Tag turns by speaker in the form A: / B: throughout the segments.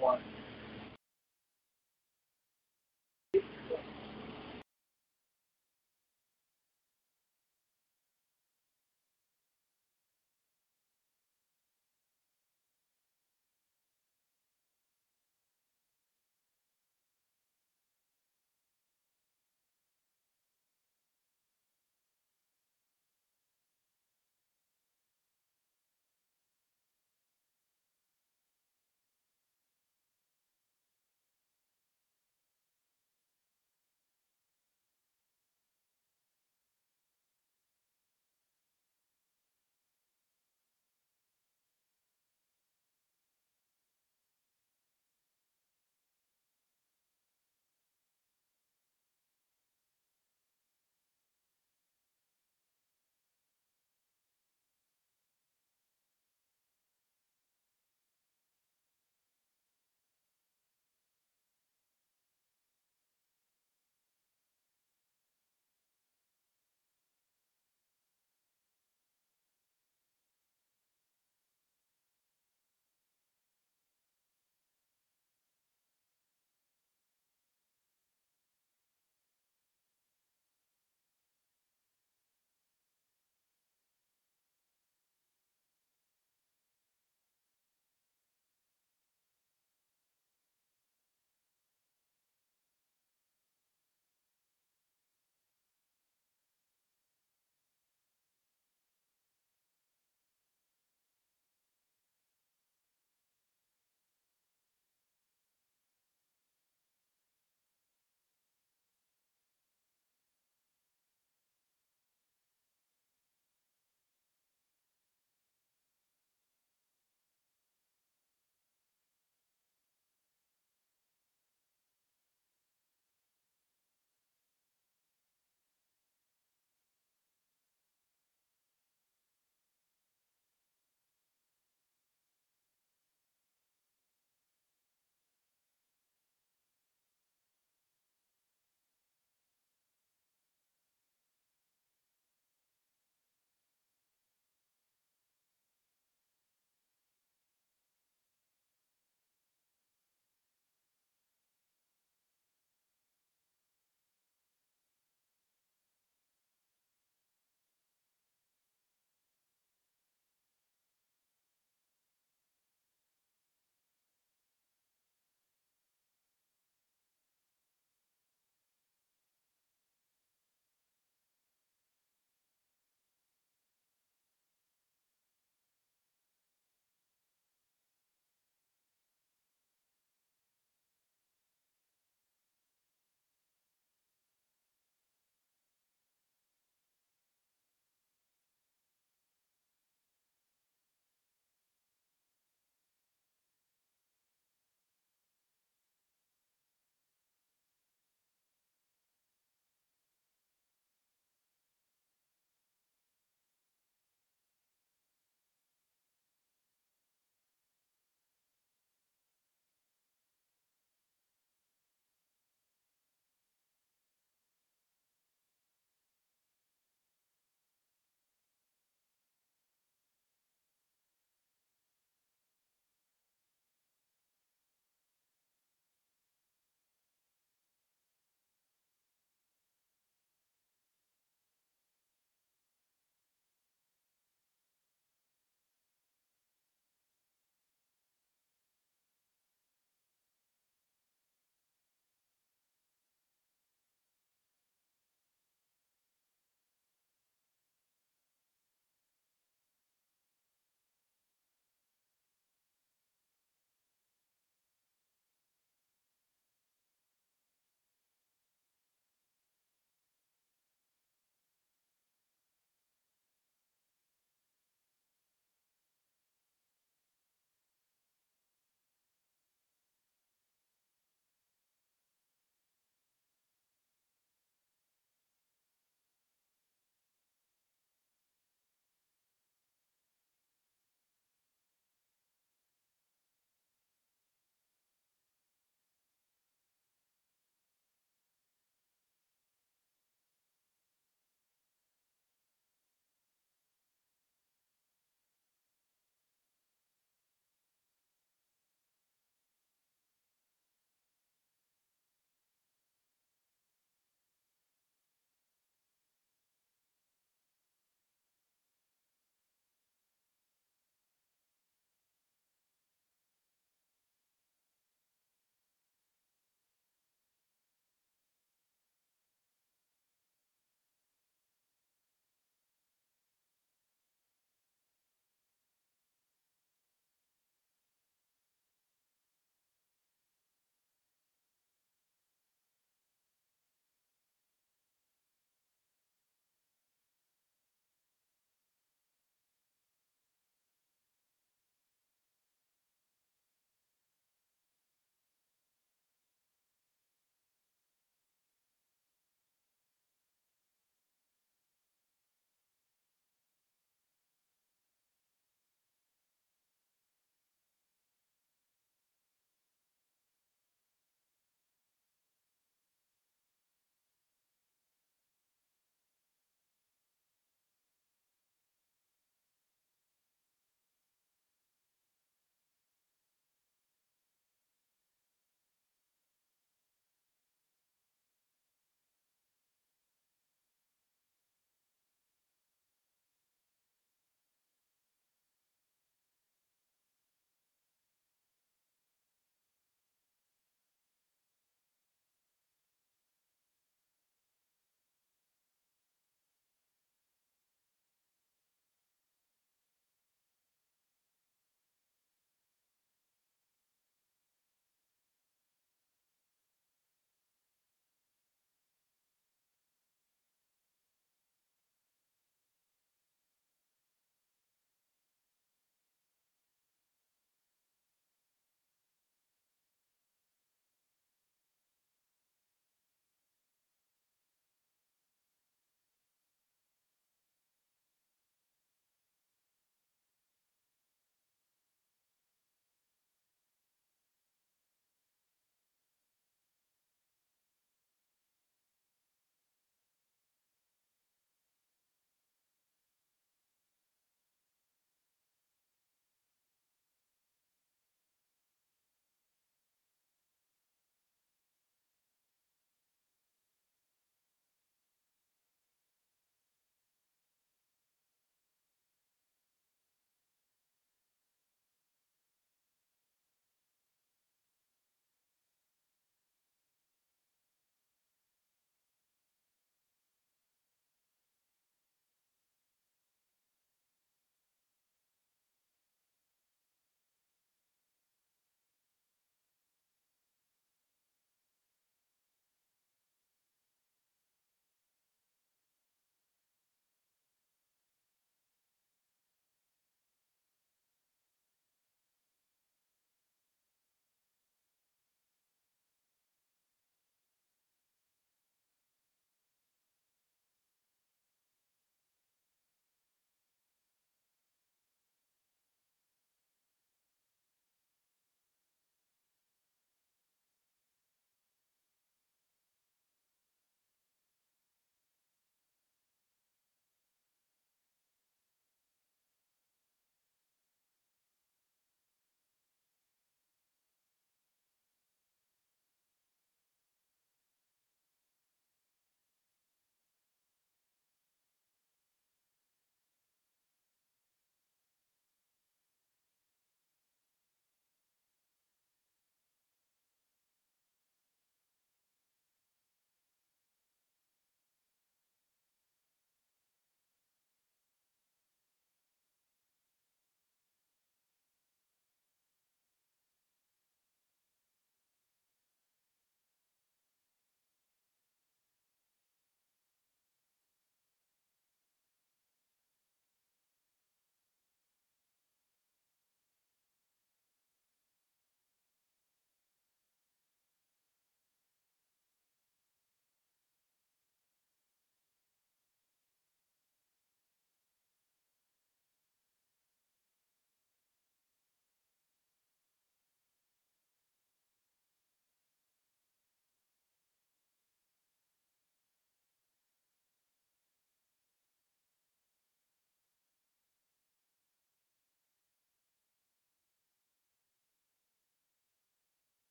A: one.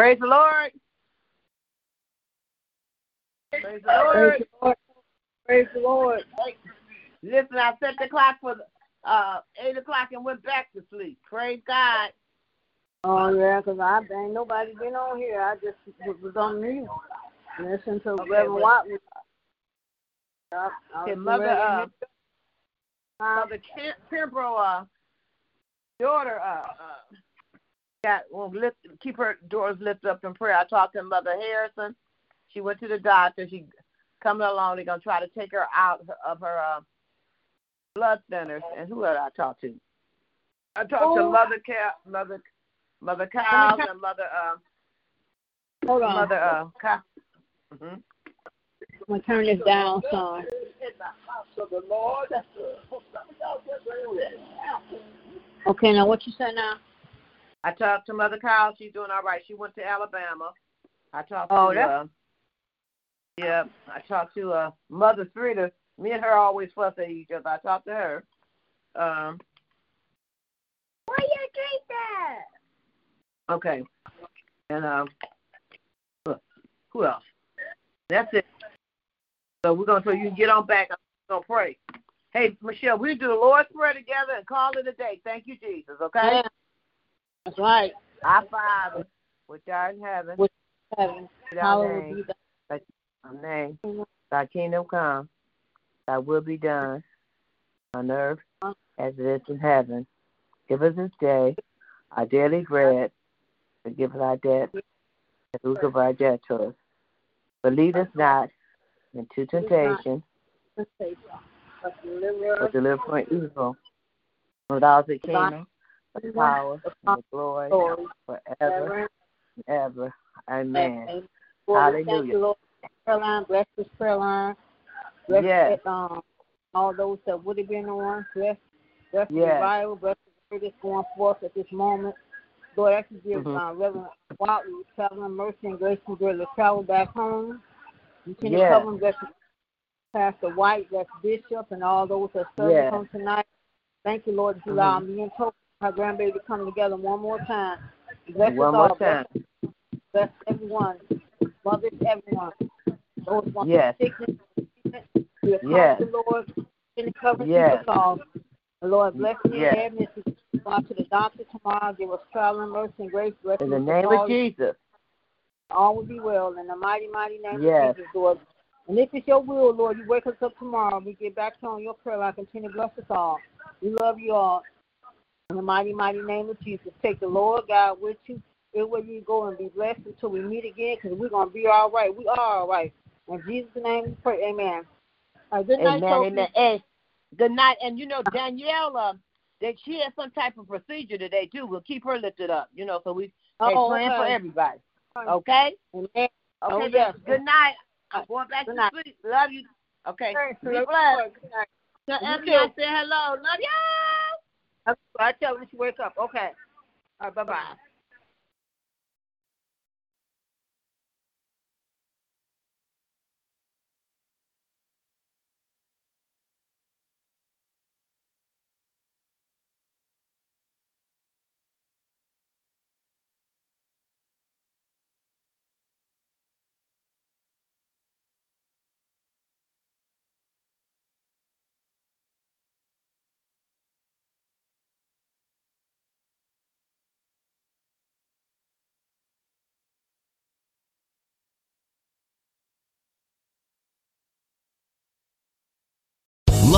B: Praise the Lord. Praise the Lord.
A: Praise the Lord. Praise the Lord.
B: Listen, I set the clock for uh, 8 o'clock and went back to sleep. Praise God.
A: Oh yeah, 'cause I ain't nobody been on here. I just was- on mute. Listen to
B: Okay,
A: Reverend Watley. I, I
B: Okay, Mother, uh,
A: uh,
B: Mother Kim- Kimbrough, uh, daughter, uh, uh, got well, lift, keep her doors lifted up in prayer. I talked to Mother Harrison. She went to the doctor. She coming along. They're gonna try to take her out of her uh, blood thinners. And who did I talk to? I talked to
A: Oh.
B: Mother Cal, Mother, Mother Kyles and Mother, uh,
A: hold on.
B: Mother, uh, Ky- hmm
A: I'm gonna turn this down some. Okay, now what you say now?
B: I talked to Mother Kyle. She's doing all right. She went to Alabama. I talked
A: Oh,
B: to
A: that's-
B: uh, yeah. I talked to uh, Mother Streeter. Me and her always fuss at each other. I talked to her. Um,
A: Why you drink that?
B: okay, and um, look, who else? That's it. So we're gonna so you can get on back. I'm gonna pray. Hey Michelle, we do the Lord's prayer together and call it a day. Thank you, Jesus. Okay.
A: Yeah. That's right.
B: Our Father, which art in heaven,
A: Which Heaven.
B: thy
A: Hallowed
B: name.
A: be thy
B: name, thy kingdom come, thy will be done on earth as it is in heaven. Give us this day our daily bread, forgive us our debt, as we give our debt to us. But lead us not into temptation,
A: temptation, but deliver us
B: from evil. For thou is the kingdom, the power, and the glory, forever and ever. Amen.
A: we Thank
B: Hallelujah.
A: you, Lord. Prayer line, bless this prayer line. Bless
B: Yes.
A: it, um, all those that would have been on. Bless, bless the
B: Yes.
A: revival. Bless the word that's going forth at this moment. Lord, I can give
B: Mhm.
A: uh, Reverend Watley traveling mercy and grace and good to travel back home. Continue
B: Yes.
A: covering bless Pastor White, bless Bishop, and all those that serve
B: Yes.
A: him tonight. Thank you, Lord, that you allow me and Toby, her grandbaby, come together one more time. Bless
B: One
A: us
B: more
A: all.
B: time.
A: Bless, bless everyone. Mothers, everyone. Those want
B: Yes.
A: sickness, we
B: Yes.
A: the Lord, and cover
B: Yes.
A: yes. all. The Lord bless me
B: Yes.
A: and Miss go out to the doctor tomorrow. Give us traveling mercy and grace. Bless
B: In the name of Jesus.
A: All will be well in the mighty, mighty name
B: Yes.
A: of Jesus, Lord. And if it's your will, Lord, you wake us up tomorrow. We get back to on your prayer line. Continue to bless us all. We love you all. In the mighty, mighty name of Jesus. Take the Lord God with you. Everywhere you go and be blessed until we meet again because we're going to be all right. We are all right. In Jesus' name we pray. Amen. All right, good night,
B: Amen,
A: Sophie.
B: amen. And good night. And you know, Danielle, um, that she has some type of procedure today too. We'll keep her lifted up, you know, so we hey,
A: Oh,
B: praying for everybody. Okay?
A: Amen.
B: Okay,
A: Oh, yes.
B: Good night. I'm going back
A: Good
B: to
A: night.
B: sleep. Love you. Okay.
A: Thanks.
B: Be
A: Love you.
B: blessed.
A: Good night.
B: Tell
A: You
B: Anthony say hello. Love you.
A: I tell when she wake up. Okay. All right, bye-bye.